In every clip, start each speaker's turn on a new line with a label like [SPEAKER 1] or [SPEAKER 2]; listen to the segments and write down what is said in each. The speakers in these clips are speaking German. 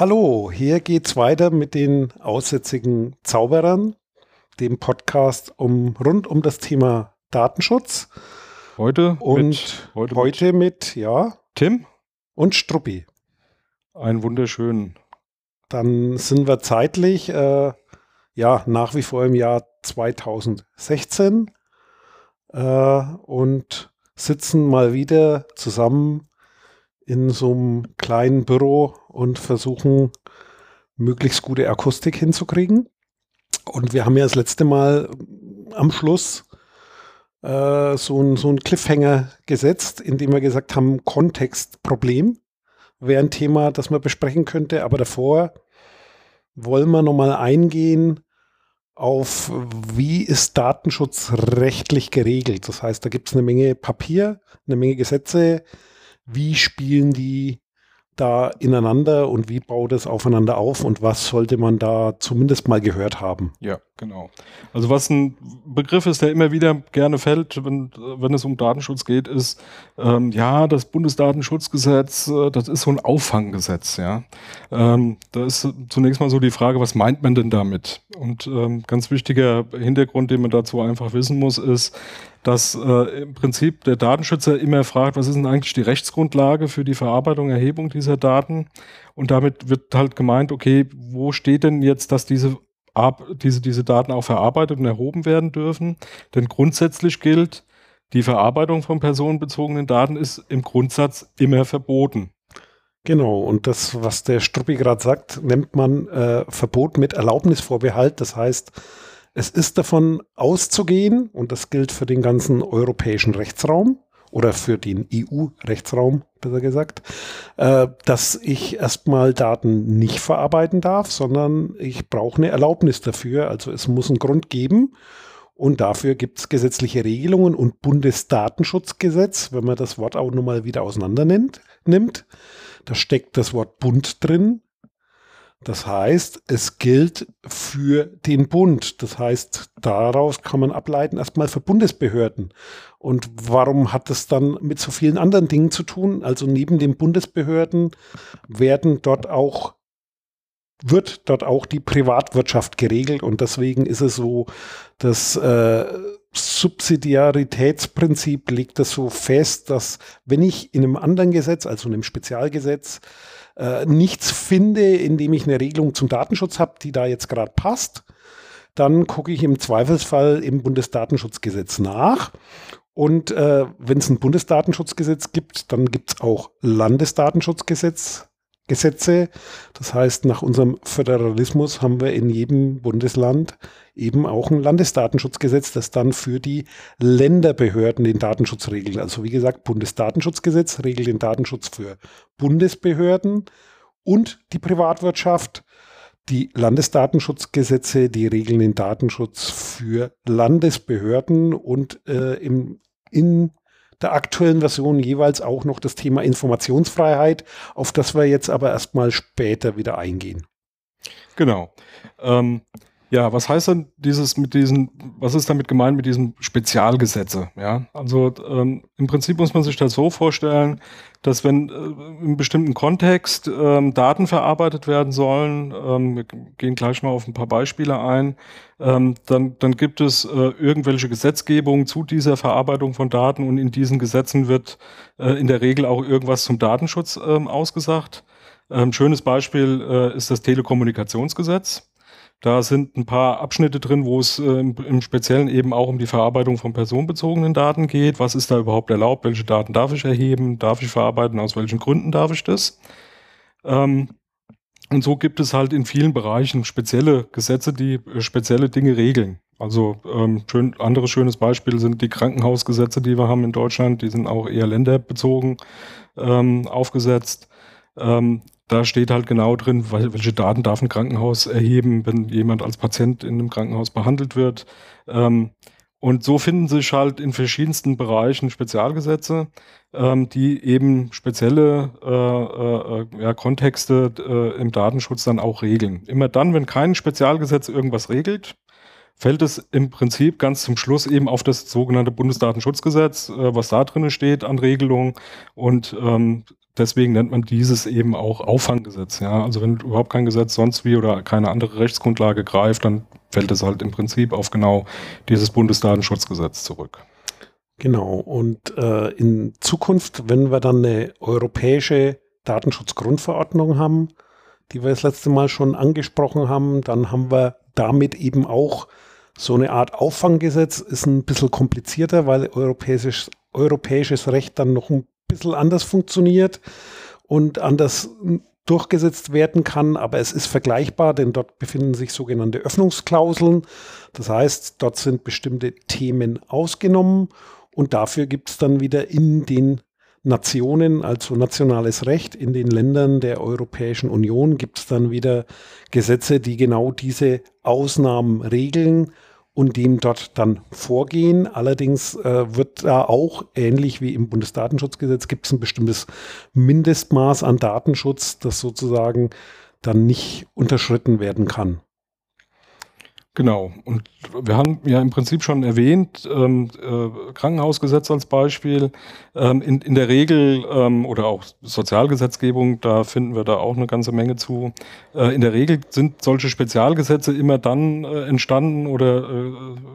[SPEAKER 1] Hallo, hier geht's weiter mit den aussätzigen Zauberern, dem Podcast um rund um das Thema Datenschutz.
[SPEAKER 2] Heute
[SPEAKER 1] und
[SPEAKER 2] mit,
[SPEAKER 1] heute, heute mit, mit, ja,
[SPEAKER 2] Tim
[SPEAKER 1] und Struppi.
[SPEAKER 2] Einen wunderschönen.
[SPEAKER 1] Dann sind wir zeitlich äh, ja nach wie vor im Jahr 2016 äh, und sitzen mal wieder zusammen in so einem kleinen Büro und versuchen, möglichst gute Akustik hinzukriegen. Und wir haben ja das letzte Mal am Schluss äh, so ein, so Cliffhanger gesetzt, indem wir gesagt haben, Kontextproblem wäre ein Thema, das man besprechen könnte. Aber davor wollen wir nochmal eingehen auf, wie ist Datenschutz rechtlich geregelt. Das heißt, da gibt es eine Menge Papier, eine Menge Gesetze. Wie spielen die da ineinander und wie baut es aufeinander auf und was sollte man da zumindest mal gehört haben?
[SPEAKER 2] Ja, genau. Also was ein Begriff ist, der immer wieder gerne fällt, wenn, wenn es um Datenschutz geht, ist, ähm, ja, das Bundesdatenschutzgesetz, äh, das ist so ein Auffanggesetz, ja. Ähm, da ist zunächst mal so die Frage, was meint man denn damit? Und ähm, ganz wichtiger Hintergrund, den man dazu einfach wissen muss, ist, dass äh, im Prinzip der Datenschützer immer fragt, was ist denn eigentlich die Rechtsgrundlage für die Verarbeitung, Erhebung dieser Daten? Und damit wird halt gemeint, okay, wo steht denn jetzt, dass diese, diese, diese Daten auch verarbeitet und erhoben werden dürfen? Denn grundsätzlich gilt, die Verarbeitung von personenbezogenen Daten ist im Grundsatz immer verboten.
[SPEAKER 1] Genau, und das, was der Struppi gerade sagt, nennt man äh, Verbot mit Erlaubnisvorbehalt. Das heißt, es ist davon auszugehen, und das gilt für den ganzen europäischen Rechtsraum oder für den EU-Rechtsraum, besser gesagt, äh, dass ich erstmal Daten nicht verarbeiten darf, sondern ich brauche eine Erlaubnis dafür. Also es muss einen Grund geben. Und dafür gibt es gesetzliche Regelungen und Bundesdatenschutzgesetz, wenn man das Wort auch nochmal wieder auseinander nimmt. Da steckt das Wort Bund drin. Das heißt, es gilt für den Bund. Das heißt, daraus kann man ableiten, erstmal für Bundesbehörden. Und warum hat das dann mit so vielen anderen Dingen zu tun? Also neben den Bundesbehörden werden dort auch wird dort auch die Privatwirtschaft geregelt und deswegen ist es so, das äh, Subsidiaritätsprinzip legt das so fest, dass wenn ich in einem anderen Gesetz, also in einem Spezialgesetz, äh, nichts finde, in dem ich eine Regelung zum Datenschutz habe, die da jetzt gerade passt, dann gucke ich im Zweifelsfall im Bundesdatenschutzgesetz nach. Und äh, wenn es ein Bundesdatenschutzgesetz gibt, dann gibt es auch Landesdatenschutzgesetz, Gesetze. Das heißt, nach unserem Föderalismus haben wir in jedem Bundesland eben auch ein Landesdatenschutzgesetz, das dann für die Länderbehörden den Datenschutz regelt. Also wie gesagt, Bundesdatenschutzgesetz regelt den Datenschutz für Bundesbehörden und die Privatwirtschaft. Die Landesdatenschutzgesetze, die regeln den Datenschutz für Landesbehörden und äh, im, in der aktuellen Version jeweils auch noch das Thema Informationsfreiheit, auf das wir jetzt aber erstmal später wieder eingehen.
[SPEAKER 2] Genau. Ähm, ja, was heißt denn dieses mit diesen, was ist damit gemeint mit diesen Spezialgesetze? Ja, also ähm, im Prinzip muss man sich das so vorstellen, dass wenn äh, im bestimmten Kontext ähm, Daten verarbeitet werden sollen, ähm, wir gehen gleich mal auf ein paar Beispiele ein, ähm, dann, dann gibt es äh, irgendwelche Gesetzgebungen zu dieser Verarbeitung von Daten und in diesen Gesetzen wird äh, in der Regel auch irgendwas zum Datenschutz ähm, ausgesagt. Ein ähm, schönes Beispiel äh, ist das Telekommunikationsgesetz. Da sind ein paar Abschnitte drin, wo es äh, im Speziellen eben auch um die Verarbeitung von personenbezogenen Daten geht. Was ist da überhaupt erlaubt? Welche Daten darf ich erheben? Darf ich verarbeiten? Aus welchen Gründen darf ich das? Ähm, und so gibt es halt in vielen Bereichen spezielle Gesetze, die äh, spezielle Dinge regeln. Also ähm, schön, anderes schönes Beispiel sind die Krankenhausgesetze, die wir haben in Deutschland. Die sind auch eher länderbezogen ähm, aufgesetzt. Ähm, da steht halt genau drin, welche Daten darf ein Krankenhaus erheben, wenn jemand als Patient in einem Krankenhaus behandelt wird. Ähm, und so finden sich halt in verschiedensten Bereichen Spezialgesetze, ähm, die eben spezielle äh, äh, Kontexte äh, im Datenschutz dann auch regeln. Immer dann, wenn kein Spezialgesetz irgendwas regelt, fällt es im Prinzip ganz zum Schluss eben auf das sogenannte Bundesdatenschutzgesetz, äh, was da drin steht an Regelungen. Und ähm, deswegen nennt man dieses eben auch Auffanggesetz. Ja? Also wenn überhaupt kein Gesetz sonst wie oder keine andere Rechtsgrundlage greift, dann fällt es halt im Prinzip auf genau dieses Bundesdatenschutzgesetz zurück.
[SPEAKER 1] Genau. Und äh, in Zukunft, wenn wir dann eine europäische Datenschutzgrundverordnung haben, die wir das letzte Mal schon angesprochen haben, dann haben wir damit eben auch so eine Art Auffanggesetz. Ist ein bisschen komplizierter, weil europäisches, europäisches Recht dann noch ein bisschen anders funktioniert und anders durchgesetzt werden kann, aber es ist vergleichbar, denn dort befinden sich sogenannte Öffnungsklauseln. Das heißt, dort sind bestimmte Themen ausgenommen und dafür gibt es dann wieder in den Nationen, also nationales Recht, in den Ländern der Europäischen Union gibt es dann wieder Gesetze, die genau diese Ausnahmen regeln und dem dort dann vorgehen. Allerdings äh, wird da auch, ähnlich wie im Bundesdatenschutzgesetz, gibt es ein bestimmtes Mindestmaß an Datenschutz, das sozusagen dann nicht unterschritten werden kann.
[SPEAKER 2] Genau. Und wir haben ja im Prinzip schon erwähnt, ähm, äh, Krankenhausgesetz als Beispiel. Ähm, in, in der Regel ähm, oder auch Sozialgesetzgebung, da finden wir da auch eine ganze Menge zu. Äh, in der Regel sind solche Spezialgesetze immer dann äh, entstanden oder äh,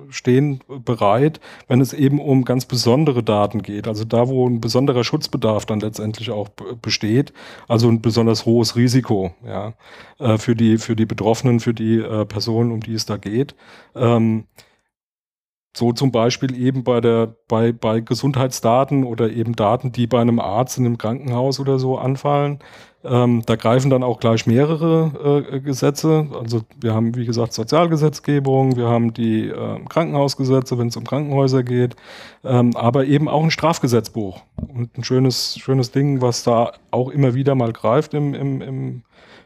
[SPEAKER 2] stehen bereit, wenn es eben um ganz besondere Daten geht. Also da, wo ein besonderer Schutzbedarf dann letztendlich auch besteht. Also ein besonders hohes Risiko ja, äh, für, die, für die Betroffenen, für die äh, Personen, um die es da geht. Ähm, so zum Beispiel eben bei der, bei, bei Gesundheitsdaten oder eben Daten, die bei einem Arzt in einem Krankenhaus oder so anfallen. Ähm, da greifen dann auch gleich mehrere äh, Gesetze. Also wir haben, wie gesagt, Sozialgesetzgebung, wir haben die äh, Krankenhausgesetze, wenn es um Krankenhäuser geht, ähm, aber eben auch ein Strafgesetzbuch. Und ein schönes, schönes Ding, was da auch immer wieder mal greift im, im, im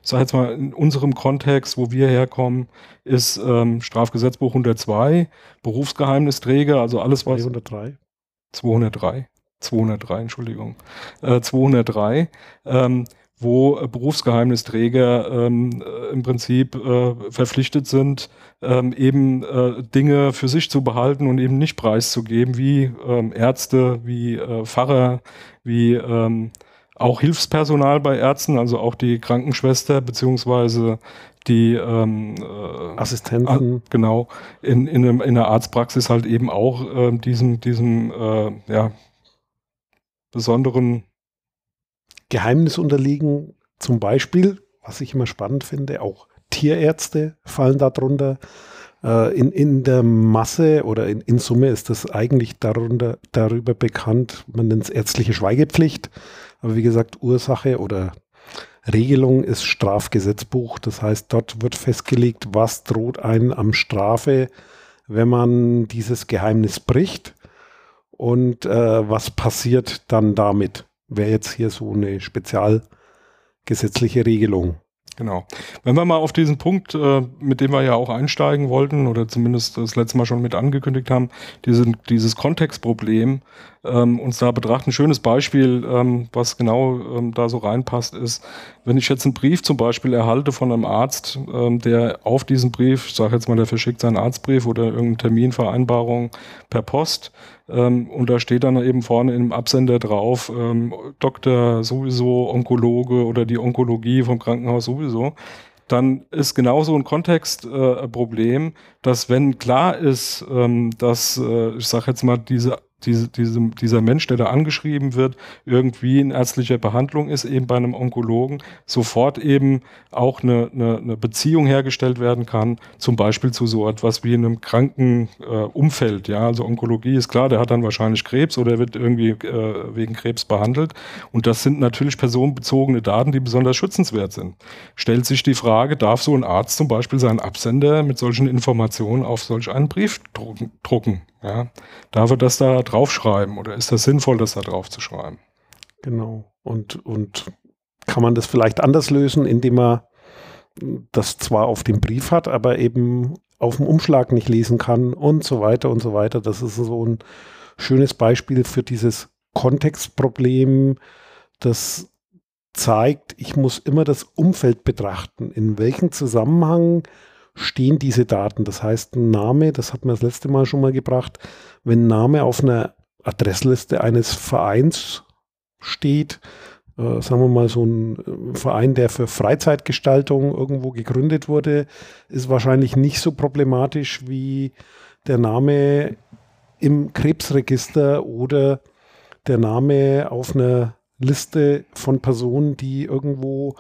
[SPEAKER 2] sag jetzt mal, in unserem Kontext, wo wir herkommen, ist ähm, Strafgesetzbuch 102, Berufsgeheimnisträger, also alles was.
[SPEAKER 1] 203.
[SPEAKER 2] 203. 203, Entschuldigung. Äh, 203. Ähm, wo äh, Berufsgeheimnisträger ähm, äh, im Prinzip äh, verpflichtet sind, ähm, eben äh, Dinge für sich zu behalten und eben nicht preiszugeben, wie ähm, Ärzte, wie äh, Pfarrer, wie ähm, auch Hilfspersonal bei Ärzten, also auch die Krankenschwester beziehungsweise die ähm,
[SPEAKER 1] äh, Assistenten.
[SPEAKER 2] genau, in, in, einem, in der Arztpraxis halt eben auch äh, diesem, diesem äh, ja, besonderen
[SPEAKER 1] Geheimnis unterliegen. Zum Beispiel, was ich immer spannend finde, auch Tierärzte fallen darunter. Äh, in, in der Masse oder in, in Summe ist das eigentlich darunter, darüber bekannt, man nennt es ärztliche Schweigepflicht. Aber wie gesagt, Ursache oder Regelung ist Strafgesetzbuch. Das heißt, dort wird festgelegt, was droht einem am Strafe, wenn man dieses Geheimnis bricht und äh, was passiert dann damit. Wäre jetzt hier so eine spezialgesetzliche Regelung.
[SPEAKER 2] Genau. Wenn wir mal auf diesen Punkt, äh, mit dem wir ja auch einsteigen wollten oder zumindest das letzte Mal schon mit angekündigt haben, diese, dieses Kontextproblem ähm, uns da betrachten. Ein schönes Beispiel, ähm, was genau ähm, da so reinpasst, ist, wenn ich jetzt einen Brief zum Beispiel erhalte von einem Arzt, ähm, der auf diesen Brief, ich sage jetzt mal, der verschickt seinen Arztbrief oder irgendeine Terminvereinbarung per Post, ähm, und da steht dann eben vorne im Absender drauf, ähm, Doktor sowieso, Onkologe oder die Onkologie vom Krankenhaus sowieso. Dann ist genauso ein Kontextproblem, äh, dass wenn klar ist, ähm, dass, äh, ich sage jetzt mal, diese diese, diese, dieser Mensch, der da angeschrieben wird, irgendwie in ärztlicher Behandlung ist, eben bei einem Onkologen, sofort eben auch eine, eine, eine Beziehung hergestellt werden kann, zum Beispiel zu so etwas wie einem kranken äh, Umfeld. Ja, also Onkologie ist klar, der hat dann wahrscheinlich Krebs oder wird irgendwie äh, wegen Krebs behandelt. Und das sind natürlich personenbezogene Daten, die besonders schützenswert sind. Stellt sich die Frage, darf so ein Arzt zum Beispiel seinen Absender mit solchen Informationen auf solch einen Brief drucken? Ja? Darf er das da draufschreiben oder ist das sinnvoll, das da drauf zu schreiben?
[SPEAKER 1] Genau. Und, und kann man das vielleicht anders lösen, indem man das zwar auf dem Brief hat, aber eben auf dem Umschlag nicht lesen kann und so weiter und so weiter. Das ist so ein schönes Beispiel für dieses Kontextproblem, das zeigt, ich muss immer das Umfeld betrachten. In welchem Zusammenhang stehen diese Daten. Das heißt, ein Name, das hat man das letzte Mal schon mal gebracht, wenn ein Name auf einer Adressliste eines Vereins steht, äh, sagen wir mal, so ein äh, Verein, der für Freizeitgestaltung irgendwo gegründet wurde, ist wahrscheinlich nicht so problematisch wie der Name im Krebsregister oder der Name auf einer Liste von Personen, die irgendwo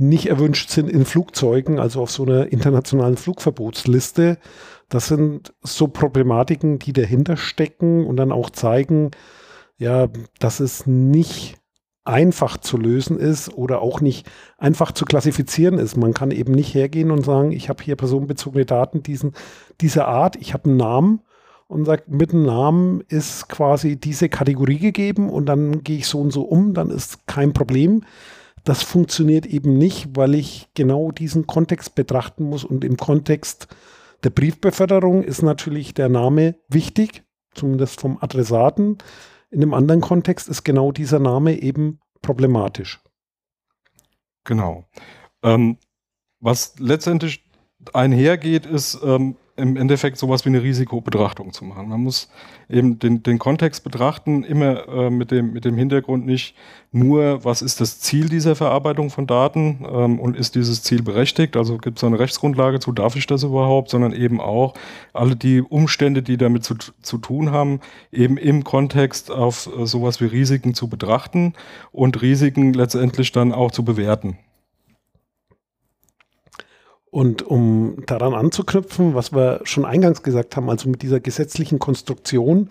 [SPEAKER 1] nicht erwünscht sind in Flugzeugen, also auf so einer internationalen Flugverbotsliste. Das sind so Problematiken, die dahinter stecken und dann auch zeigen, ja, dass es nicht einfach zu lösen ist oder auch nicht einfach zu klassifizieren ist. Man kann eben nicht hergehen und sagen, ich habe hier personenbezogene Daten diesen, dieser Art, ich habe einen Namen und sagt, mit dem Namen ist quasi diese Kategorie gegeben und dann gehe ich so und so um, dann ist kein Problem. Das funktioniert eben nicht, weil ich genau diesen Kontext betrachten muss und im Kontext der Briefbeförderung ist natürlich der Name wichtig, zumindest vom Adressaten. In einem anderen Kontext ist genau dieser Name eben problematisch.
[SPEAKER 2] Genau. Ähm, was letztendlich einhergeht, ist, ähm, im Endeffekt sowas wie eine Risikobetrachtung zu machen. Man muss eben den, den Kontext betrachten, immer äh, mit, dem, mit dem Hintergrund nicht nur, was ist das Ziel dieser Verarbeitung von Daten ähm, und ist dieses Ziel berechtigt, also gibt es eine Rechtsgrundlage zu, darf ich das überhaupt, sondern eben auch alle die Umstände, die damit zu, zu tun haben, eben im Kontext auf äh, sowas wie Risiken zu betrachten und Risiken letztendlich dann auch zu bewerten.
[SPEAKER 1] Und um daran anzuknüpfen, was wir schon eingangs gesagt haben, also mit dieser gesetzlichen Konstruktion,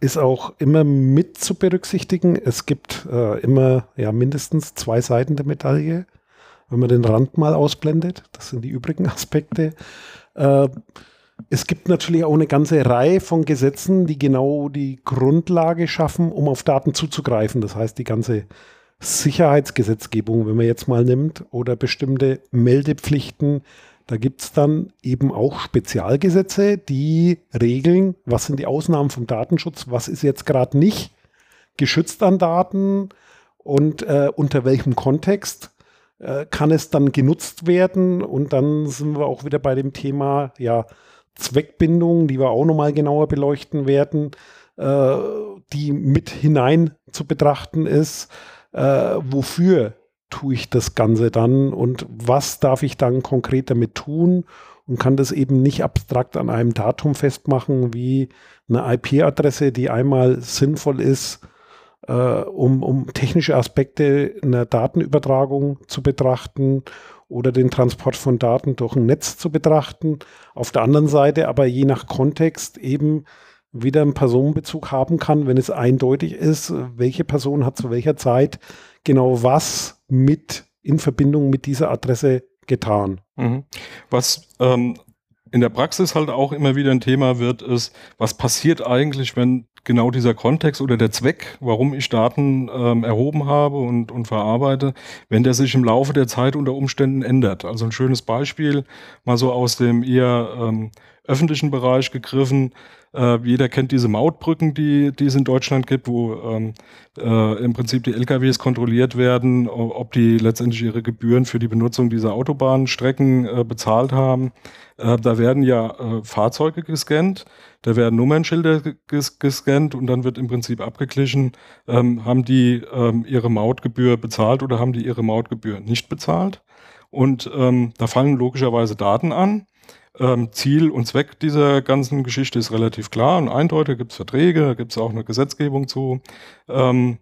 [SPEAKER 1] ist auch immer mit zu berücksichtigen. Es gibt äh, immer ja mindestens zwei Seiten der Medaille, wenn man den Rand mal ausblendet. Das sind die übrigen Aspekte. Äh, es gibt natürlich auch eine ganze Reihe von Gesetzen, die genau die Grundlage schaffen, um auf Daten zuzugreifen. Das heißt, die ganze Sicherheitsgesetzgebung, wenn man jetzt mal nimmt, oder bestimmte Meldepflichten, da gibt es dann eben auch Spezialgesetze, die regeln, was sind die Ausnahmen vom Datenschutz, was ist jetzt gerade nicht geschützt an Daten und äh, unter welchem Kontext äh, kann es dann genutzt werden. Und dann sind wir auch wieder bei dem Thema ja, Zweckbindung, die wir auch nochmal genauer beleuchten werden, äh, die mit hinein zu betrachten ist äh, wofür tue ich das Ganze dann und was darf ich dann konkret damit tun und kann das eben nicht abstrakt an einem Datum festmachen, wie eine IP-Adresse, die einmal sinnvoll ist, äh, um, um technische Aspekte einer Datenübertragung zu betrachten oder den Transport von Daten durch ein Netz zu betrachten. Auf der anderen Seite aber je nach Kontext eben wieder einen Personenbezug haben kann, wenn es eindeutig ist, welche Person hat zu welcher Zeit genau was mit in Verbindung mit dieser Adresse getan.
[SPEAKER 2] Mhm. Was ähm, in der Praxis halt auch immer wieder ein Thema wird, ist, was passiert eigentlich, wenn genau dieser Kontext oder der Zweck, warum ich Daten ähm, erhoben habe und, und verarbeite, wenn der sich im Laufe der Zeit unter Umständen ändert. Also ein schönes Beispiel, mal so aus dem eher ähm, öffentlichen Bereich gegriffen. Äh, jeder kennt diese Mautbrücken, die, die es in Deutschland gibt, wo ähm, äh, im Prinzip die LKWs kontrolliert werden, ob die letztendlich ihre Gebühren für die Benutzung dieser Autobahnstrecken äh, bezahlt haben. Äh, da werden ja äh, Fahrzeuge gescannt, da werden Nummernschilder ges gescannt und dann wird im Prinzip abgeglichen, ähm, haben die ähm, ihre Mautgebühr bezahlt oder haben die ihre Mautgebühr nicht bezahlt. Und ähm, da fallen logischerweise Daten an. Ähm, Ziel und Zweck dieser ganzen Geschichte ist relativ klar und eindeutig. Gibt es Verträge, da gibt es auch eine Gesetzgebung zu. Ähm,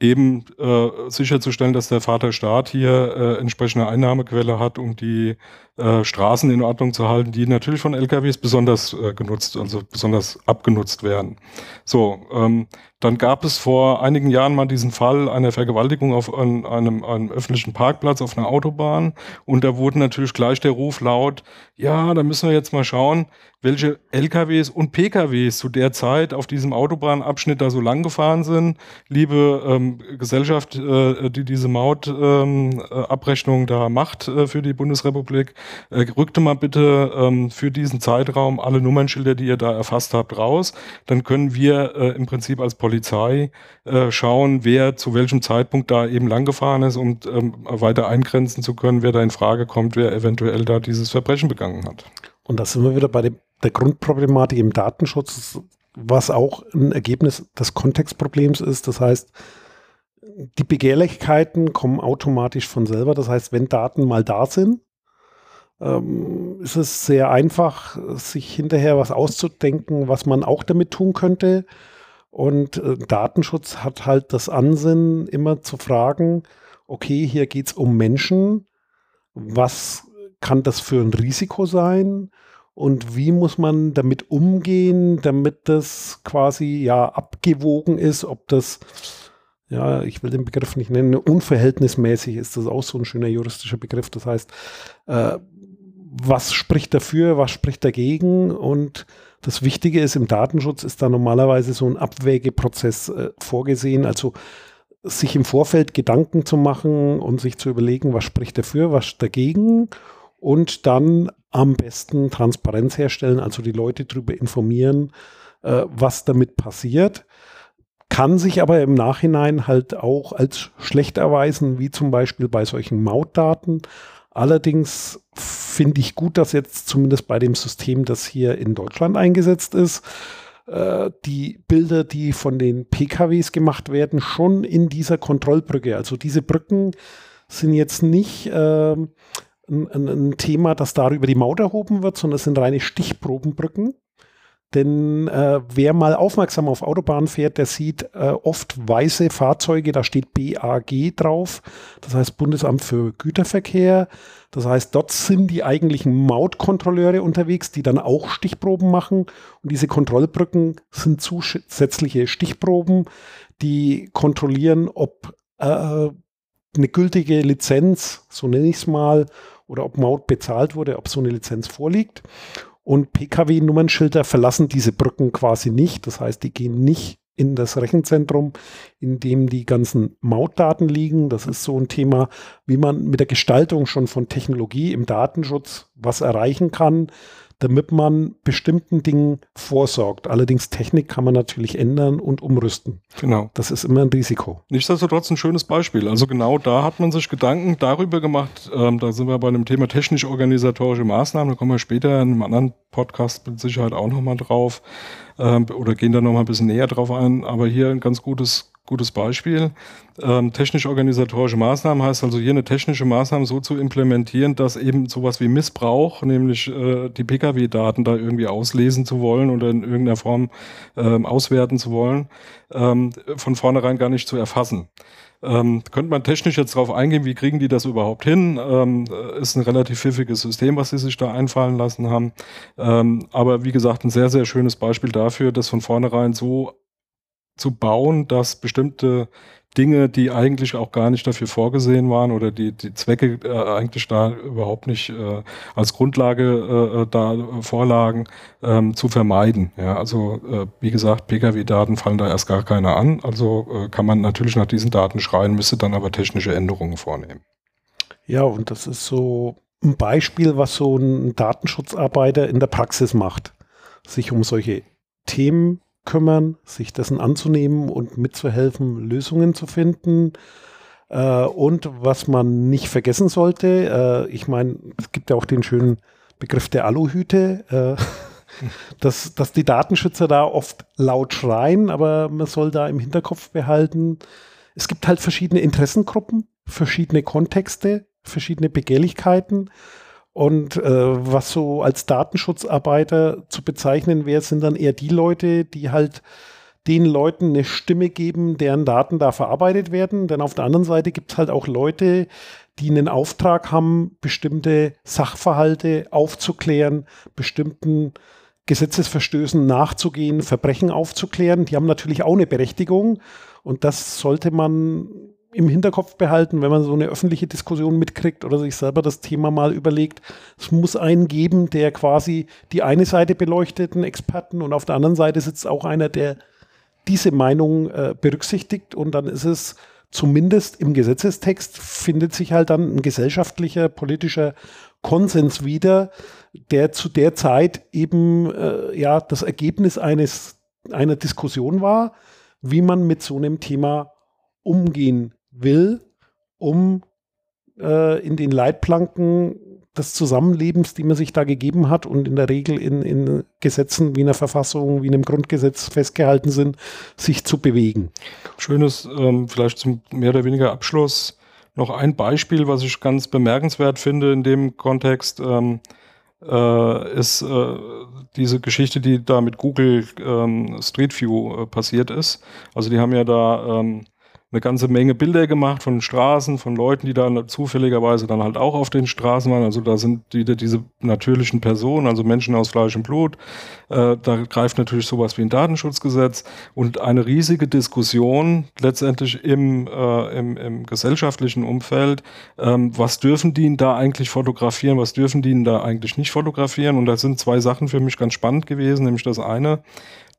[SPEAKER 2] eben äh, sicherzustellen, dass der Vaterstaat hier äh, entsprechende Einnahmequelle hat, um die äh, Straßen in Ordnung zu halten, die natürlich von LKWs besonders äh, genutzt, also besonders abgenutzt werden. So, ähm, dann gab es vor einigen Jahren mal diesen Fall einer Vergewaltigung auf einem, einem, öffentlichen Parkplatz auf einer Autobahn und da wurde natürlich gleich der Ruf laut, ja, da müssen wir jetzt mal schauen, welche LKWs und PKWs zu der Zeit auf diesem Autobahnabschnitt da so lang gefahren sind. Liebe ähm, Gesellschaft, äh, die diese Mautabrechnung ähm, äh, da macht äh, für die Bundesrepublik, äh, rückte mal bitte ähm, für diesen Zeitraum alle Nummernschilder, die ihr da erfasst habt, raus. Dann können wir äh, im Prinzip als Polizei äh, schauen, wer zu welchem Zeitpunkt da eben lang gefahren ist, um ähm, weiter eingrenzen zu können, wer da in Frage kommt, wer eventuell da dieses Verbrechen begangen hat.
[SPEAKER 1] Und da sind wir wieder bei dem der Grundproblematik im Datenschutz, was auch ein Ergebnis des Kontextproblems ist. Das heißt, die Begehrlichkeiten kommen automatisch von selber. Das heißt, wenn Daten mal da sind, ähm, ist es sehr einfach, sich hinterher was auszudenken, was man auch damit tun könnte. Und äh, Datenschutz hat halt das Ansinnen, immer zu fragen, okay, hier geht es um Menschen. Was kann das für ein Risiko sein? Und wie muss man damit umgehen, damit das quasi ja abgewogen ist, ob das ja, ich will den Begriff nicht nennen, unverhältnismäßig ist das auch so ein schöner juristischer Begriff. Das heißt, äh, was spricht dafür, was spricht dagegen und das Wichtige ist, im Datenschutz ist da normalerweise so ein Abwägeprozess äh, vorgesehen, also sich im Vorfeld Gedanken zu machen und sich zu überlegen, was spricht dafür, was dagegen und dann am besten Transparenz herstellen, also die Leute darüber informieren, äh, was damit passiert. Kann sich aber im Nachhinein halt auch als schlecht erweisen, wie zum Beispiel bei solchen Mautdaten. Allerdings finde ich gut, dass jetzt zumindest bei dem System, das hier in Deutschland eingesetzt ist, äh, die Bilder, die von den PKWs gemacht werden, schon in dieser Kontrollbrücke. Also diese Brücken sind jetzt nicht äh, ein, ein, Thema, das darüber die Maut erhoben wird, sondern es sind reine Stichprobenbrücken. Denn äh, wer mal aufmerksam auf Autobahnen fährt, der sieht äh, oft weiße Fahrzeuge, da steht BAG drauf, das heißt Bundesamt für Güterverkehr. Das heißt, dort sind die eigentlichen Mautkontrolleure unterwegs, die dann auch Stichproben machen. Und diese Kontrollbrücken sind zusätzliche Stichproben, die kontrollieren, ob äh, eine gültige Lizenz, so nenne ich es mal, oder ob Maut bezahlt wurde, ob so eine Lizenz vorliegt. Und Pkw-Nummernschilder verlassen diese Brücken quasi nicht. Das heißt, die gehen nicht in das Rechenzentrum, in dem die ganzen Mautdaten liegen. Das ist so ein Thema, wie man mit der Gestaltung schon von Technologie im Datenschutz was erreichen kann damit man bestimmten Dingen vorsorgt. Allerdings Technik kann man natürlich ändern und umrüsten.
[SPEAKER 2] Genau.
[SPEAKER 1] Das ist immer ein Risiko.
[SPEAKER 2] Nichtsdestotrotz ein schönes Beispiel. Also genau da hat man sich Gedanken darüber gemacht. Ähm, da sind wir bei dem Thema technisch-organisatorische Maßnahmen. Da kommen wir später in einem anderen Podcast mit Sicherheit auch nochmal drauf ähm, oder gehen da nochmal ein bisschen näher drauf ein. Aber hier ein ganz gutes gutes Beispiel. Ähm, technisch-organisatorische Maßnahmen heißt also hier eine technische Maßnahme so zu implementieren, dass eben sowas wie Missbrauch, nämlich äh, die Pkw-Daten da irgendwie auslesen zu wollen oder in irgendeiner Form ähm, auswerten zu wollen, ähm, von vornherein gar nicht zu erfassen. Ähm, könnte man technisch jetzt darauf eingehen, wie kriegen die das überhaupt hin? Ähm, ist ein relativ pfiffiges System, was sie sich da einfallen lassen haben. Ähm, aber wie gesagt, ein sehr, sehr schönes Beispiel dafür, dass von vornherein so zu bauen, dass bestimmte Dinge, die eigentlich auch gar nicht dafür vorgesehen waren oder die, die Zwecke äh, eigentlich da überhaupt nicht äh, als Grundlage äh, da vorlagen, ähm, zu vermeiden. Ja, also äh, wie gesagt, Pkw-Daten fallen da erst gar keine an. Also äh, kann man natürlich nach diesen Daten schreien, müsste dann aber technische Änderungen vornehmen.
[SPEAKER 1] Ja, und das ist so ein Beispiel, was so ein Datenschutzarbeiter in der Praxis macht. Sich um solche Themen kümmern, sich dessen anzunehmen und mitzuhelfen, Lösungen zu finden. Äh, und was man nicht vergessen sollte, äh, ich meine, es gibt ja auch den schönen Begriff der Aluhüte, äh, dass, dass die Datenschützer da oft laut schreien, aber man soll da im Hinterkopf behalten, es gibt halt verschiedene Interessengruppen, verschiedene Kontexte, verschiedene Begehrlichkeiten. Und äh, was so als Datenschutzarbeiter zu bezeichnen wäre, sind dann eher die Leute, die halt den Leuten eine Stimme geben, deren Daten da verarbeitet werden. Denn auf der anderen Seite gibt es halt auch Leute, die einen Auftrag haben, bestimmte Sachverhalte aufzuklären, bestimmten Gesetzesverstößen nachzugehen, Verbrechen aufzuklären. Die haben natürlich auch eine Berechtigung. Und das sollte man im Hinterkopf behalten, wenn man so eine öffentliche Diskussion mitkriegt oder sich selber das Thema mal überlegt. Es muss einen geben, der quasi die eine Seite beleuchtet, einen Experten, und auf der anderen Seite sitzt auch einer, der diese Meinung äh, berücksichtigt. Und dann ist es zumindest im Gesetzestext, findet sich halt dann ein gesellschaftlicher, politischer Konsens wieder, der zu der Zeit eben äh, ja das Ergebnis eines, einer Diskussion war, wie man mit so einem Thema umgehen will, um äh, in den Leitplanken des Zusammenlebens, die man sich da gegeben hat und in der Regel in, in Gesetzen wie einer Verfassung, wie einem Grundgesetz festgehalten sind, sich zu bewegen.
[SPEAKER 2] Schönes, ähm, vielleicht zum mehr oder weniger Abschluss noch ein Beispiel, was ich ganz bemerkenswert finde in dem Kontext, ähm, äh, ist äh, diese Geschichte, die da mit Google ähm, Street View äh, passiert ist. Also die haben ja da ähm, eine ganze Menge Bilder gemacht von Straßen, von Leuten, die da zufälligerweise dann halt auch auf den Straßen waren. Also da sind wieder diese natürlichen Personen, also Menschen aus Fleisch und Blut. Äh, da greift natürlich sowas wie ein Datenschutzgesetz und eine riesige Diskussion letztendlich im, äh, im, im gesellschaftlichen Umfeld. Ähm, was dürfen die da eigentlich fotografieren? Was dürfen die da eigentlich nicht fotografieren? Und da sind zwei Sachen für mich ganz spannend gewesen, nämlich das eine,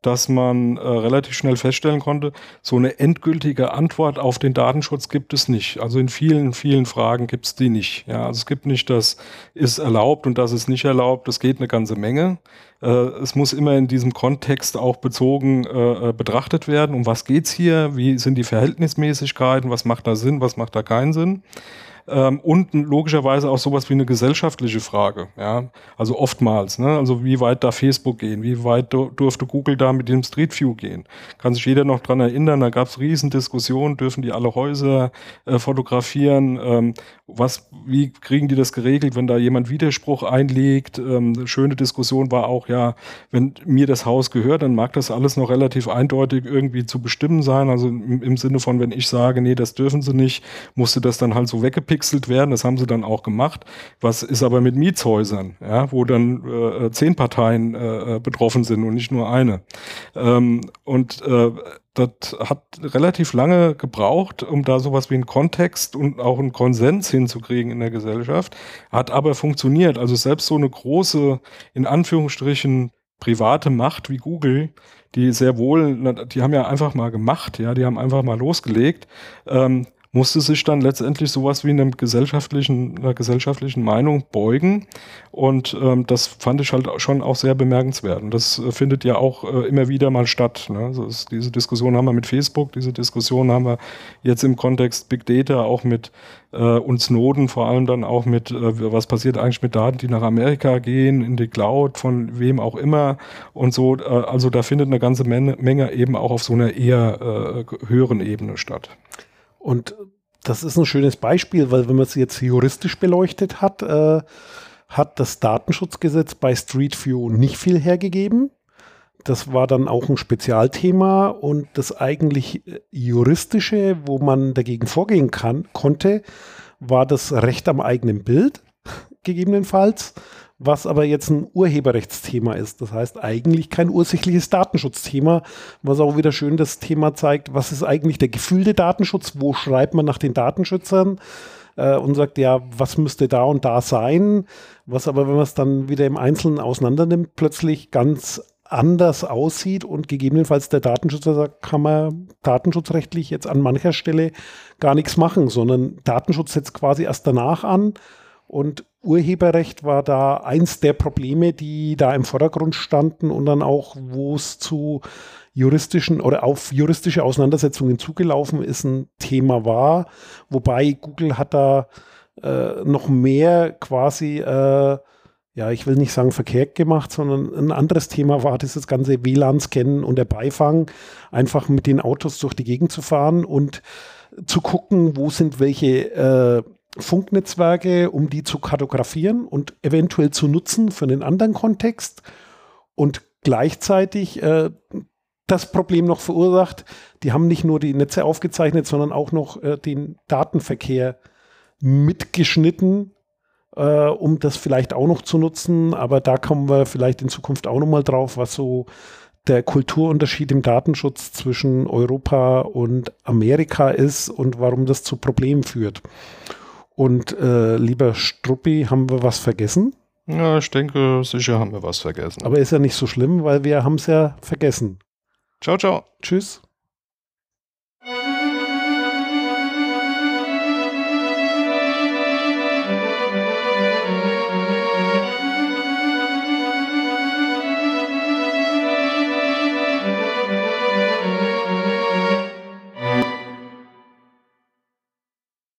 [SPEAKER 2] dass man äh, relativ schnell feststellen konnte, so eine endgültige Antwort auf den Datenschutz gibt es nicht. Also in vielen, vielen Fragen gibt es die nicht. Ja, also es gibt nicht, das ist erlaubt und das ist nicht erlaubt. Es geht eine ganze Menge. Äh, es muss immer in diesem Kontext auch bezogen äh, äh betrachtet werden. Um was geht's hier? Wie sind die Verhältnismäßigkeiten? Was macht da Sinn? Was macht da keinen Sinn? Ähm, und logischerweise auch sowas wie eine gesellschaftliche Frage. Ja? Also oftmals, ne? also wie weit darf Facebook gehen, wie weit durfte Google da mit dem Street View gehen. Kann sich jeder noch dran erinnern, da gab es Riesendiskussionen, dürfen die alle Häuser äh, fotografieren, ähm, was, wie kriegen die das geregelt, wenn da jemand Widerspruch einlegt. Ähm, schöne Diskussion war auch, ja, wenn mir das Haus gehört, dann mag das alles noch relativ eindeutig irgendwie zu bestimmen sein. Also im, im Sinne von, wenn ich sage, nee, das dürfen sie nicht, musste das dann halt so weggepickt abgepixelt werden. Das haben sie dann auch gemacht. Was ist aber mit Mietshäusern, ja, wo dann äh, zehn Parteien äh, äh, betroffen sind und nicht nur eine. Ähm, und äh, das hat relativ lange gebraucht, um da sowas wie einen Kontext und auch einen Konsens hinzukriegen in der Gesellschaft. Hat aber funktioniert. Also selbst so eine große, in Anführungsstrichen, private Macht wie Google, die sehr wohl, die haben ja einfach mal gemacht, ja, die haben einfach mal losgelegt. Ähm, musste sich dann letztendlich sowas wie einem gesellschaftlichen, einer gesellschaftlichen Meinung beugen. Und ähm, das fand ich halt schon auch sehr bemerkenswert. Und das äh, findet ja auch äh, immer wieder mal statt. Ne? Also ist, diese Diskussion haben wir mit Facebook, diese Diskussion haben wir jetzt im Kontext Big Data auch mit äh, und Snowden, vor allem dann auch mit, äh, was passiert eigentlich mit Daten, die nach Amerika gehen, in die Cloud, von wem auch immer und so. Äh, also da findet eine ganze Menge, Menge eben auch auf so einer eher äh, höheren Ebene statt.
[SPEAKER 1] Und das ist ein schönes Beispiel, weil wenn man es jetzt juristisch beleuchtet hat, äh, hat das Datenschutzgesetz bei Street View nicht viel hergegeben. Das war dann auch ein Spezialthema und das eigentlich juristische, wo man dagegen vorgehen kann, konnte, war das Recht am eigenen Bild gegebenenfalls was aber jetzt ein Urheberrechtsthema ist. Das heißt eigentlich kein ursächliches Datenschutzthema, was auch wieder schön das Thema zeigt, was ist eigentlich der gefühlte Datenschutz, wo schreibt man nach den Datenschützern? Äh, und sagt, ja, was müsste da und da sein, was aber, wenn man es dann wieder im Einzelnen auseinandernimmt, plötzlich ganz anders aussieht und gegebenenfalls der Datenschützer sagt, kann man datenschutzrechtlich jetzt an mancher Stelle gar nichts machen, sondern Datenschutz setzt quasi erst danach an und Urheberrecht war da eins der Probleme, die da im Vordergrund standen und dann auch, wo es zu juristischen oder auf juristische Auseinandersetzungen zugelaufen ist, ein Thema war. Wobei Google hat da äh, noch mehr quasi, äh, ja, ich will nicht sagen verkehrt gemacht, sondern ein anderes Thema war dieses ganze WLAN-Scannen und der Beifang, einfach mit den Autos durch die Gegend zu fahren und zu gucken, wo sind welche äh, Funknetzwerke, um die zu kartografieren und eventuell zu nutzen für einen anderen Kontext und gleichzeitig äh, das Problem noch verursacht, die haben nicht nur die Netze aufgezeichnet, sondern auch noch äh, den Datenverkehr mitgeschnitten, äh, um das vielleicht auch noch zu nutzen. Aber da kommen wir vielleicht in Zukunft auch noch mal drauf, was so der Kulturunterschied im Datenschutz zwischen Europa und Amerika ist und warum das zu Problemen führt. Und äh, lieber Struppi, haben wir was vergessen?
[SPEAKER 2] Ja, ich denke, sicher haben wir was vergessen.
[SPEAKER 1] Aber ist ja nicht so schlimm, weil wir haben es ja vergessen.
[SPEAKER 2] Ciao, ciao.
[SPEAKER 1] Tschüss.